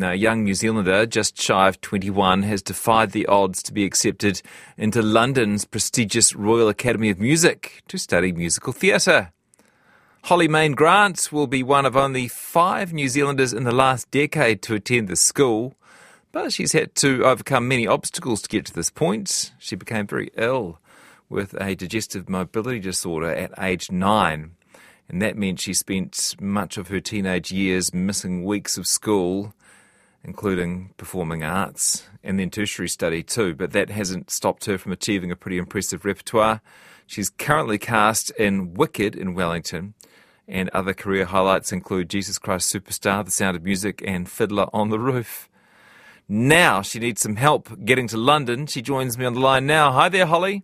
Now, a young New Zealander, just shy of 21, has defied the odds to be accepted into London's prestigious Royal Academy of Music to study musical theatre. Holly Main Grant will be one of only five New Zealanders in the last decade to attend the school, but she's had to overcome many obstacles to get to this point. She became very ill with a digestive mobility disorder at age nine, and that meant she spent much of her teenage years missing weeks of school including performing arts and then tertiary study too. But that hasn't stopped her from achieving a pretty impressive repertoire. She's currently cast in Wicked in Wellington, and other career highlights include Jesus Christ Superstar, The Sound of Music, and Fiddler on the Roof. Now she needs some help getting to London. She joins me on the line now. Hi there, Holly.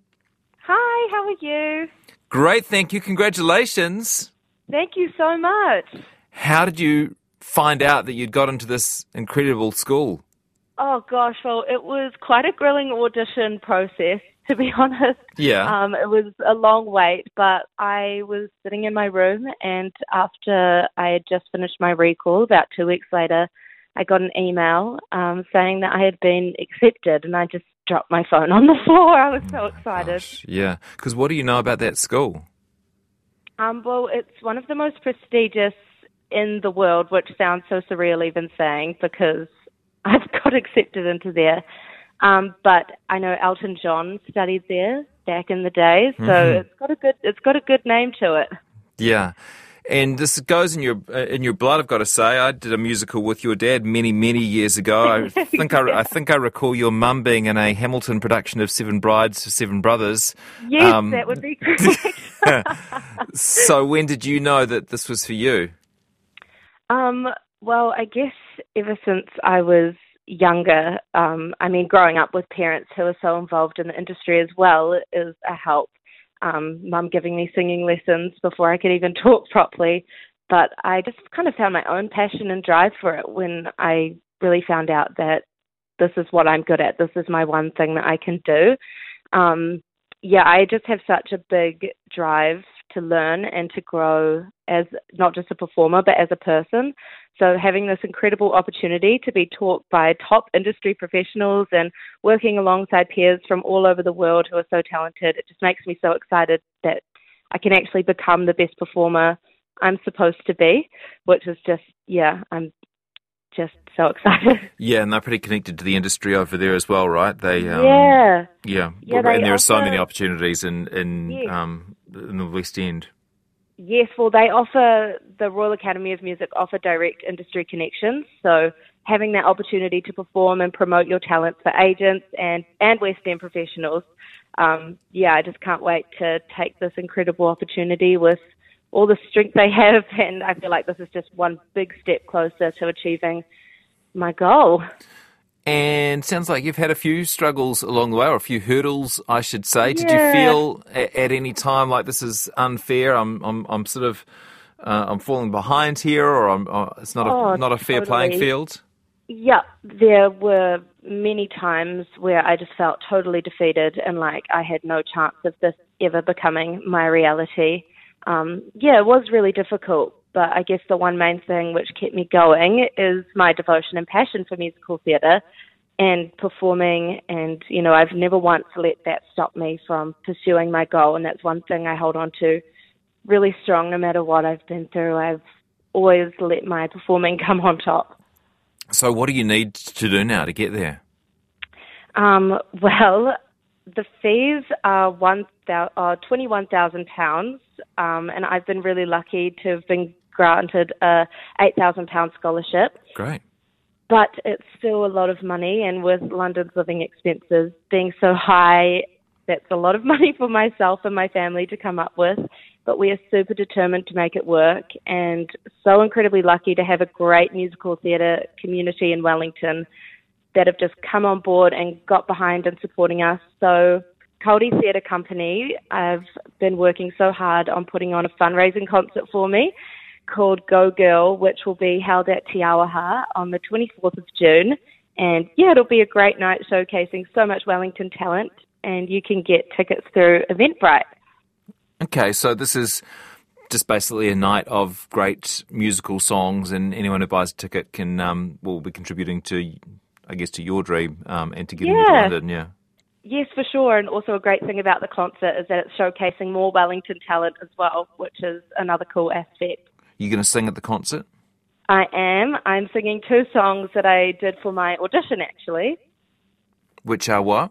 Hi, how are you? Great, thank you. Congratulations. Thank you so much. How did you find out that you'd got into this incredible school? Oh gosh, well, it was quite a grilling audition process, to be honest. Yeah. Um, it was a long wait, but I was sitting in my room, and after I had just finished my recall, about two weeks later, I got an email um, saying that I had been accepted, and I just dropped my phone on the floor. I was so oh excited. Gosh, yeah, because what do you know about that school? Um, well, it's one of the most prestigious in the world, which sounds so surreal even saying because I've got accepted into there. Um, but I know Elton John studied there back in the day, so mm-hmm. it's got a good it's got a good name to it. Yeah. And this goes in your uh, in your blood. I've got to say, I did a musical with your dad many many years ago. I think I, I think I recall your mum being in a Hamilton production of Seven Brides for Seven Brothers. Yes, um, that would be correct. so when did you know that this was for you? Um, well, I guess ever since I was younger, um, I mean, growing up with parents who are so involved in the industry as well is a help. Um, Mum giving me singing lessons before I could even talk properly. But I just kind of found my own passion and drive for it when I really found out that this is what I'm good at. This is my one thing that I can do. Um, yeah, I just have such a big drive to learn and to grow as not just a performer but as a person. So having this incredible opportunity to be taught by top industry professionals and working alongside peers from all over the world who are so talented, it just makes me so excited that I can actually become the best performer I'm supposed to be, which is just yeah, I'm just so excited. Yeah, and they're pretty connected to the industry over there as well, right? They um, yeah, yeah, yeah and there are so many opportunities in in yes. um, in the West End. Yes, well, they offer the Royal Academy of Music offer direct industry connections, so having that opportunity to perform and promote your talents for agents and and West End professionals. Um, yeah, I just can't wait to take this incredible opportunity with all the strength they have, and I feel like this is just one big step closer to achieving my goal. And sounds like you've had a few struggles along the way, or a few hurdles, I should say. Did you feel at, at, any time like this is unfair? I'm, I'm, I'm sort of, uh, I'm falling behind here, or I'm, uh, it's not oh, a, not a fair totally. playing field. Yeah, there were many times where I just felt totally defeated and like I had no chance of this ever becoming my reality. Um, yeah, it was really difficult, but I guess the one main thing which kept me going is my devotion and passion for musical theatre and performing. And, you know, I've never once let that stop me from pursuing my goal. And that's one thing I hold on to really strong no matter what I've been through. I've always let my performing come on top. So, what do you need to do now to get there? Um, well, the fees are one uh, twenty-one thousand pounds, um, and I've been really lucky to have been granted a £8,000 scholarship. Great. But it's still a lot of money, and with London's living expenses being so high, that's a lot of money for myself and my family to come up with. But we are super determined to make it work, and so incredibly lucky to have a great musical theatre community in Wellington that have just come on board and got behind and supporting us. So Cody Theatre Company have been working so hard on putting on a fundraising concert for me called Go Girl, which will be held at Te Auaha on the 24th of June. And yeah, it'll be a great night showcasing so much Wellington talent, and you can get tickets through Eventbrite. Okay, so this is just basically a night of great musical songs, and anyone who buys a ticket can um, will be contributing to, I guess, to your dream um, and to getting Yeah. you to London. Yeah. Yes, for sure. And also a great thing about the concert is that it's showcasing more Wellington talent as well, which is another cool aspect. You going to sing at the concert? I am. I'm singing two songs that I did for my audition actually. Which are what?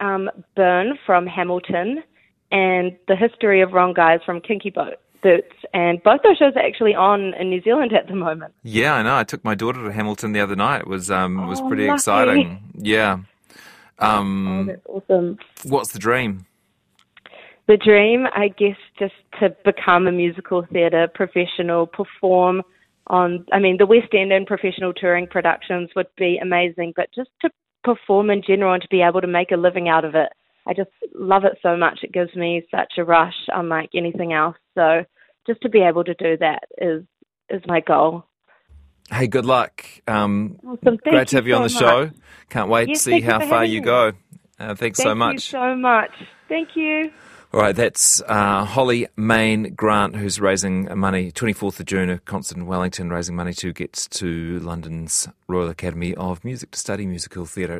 Um, Burn from Hamilton and The History of Wrong Guys from Kinky Boat Boots. And both those shows are actually on in New Zealand at the moment. Yeah, I know. I took my daughter to Hamilton the other night. It was um, it was Oh, pretty lucky. exciting. Yeah. Oh, Um, that's awesome. what's the dream? The dream, I guess, just to become a musical theatre professional, perform on, I mean, the West End and professional touring productions would be amazing, but just to perform in general and to be able to make a living out of it. I just love it so much. It gives me such a rush, unlike anything else. So just to be able to do that is is my goal. Hey, good luck. Um, Awesome. Thank great to have you on the so show. Can't wait Yes, to see you how far you me. go. Uh, thanks so much. Thank so you much. so much. Thank you. All right, that's uh, Holly Main Grant, who's raising money, 24th of June, a concert in Wellington, raising money to get to London's Royal Academy of Music to study musical theatre.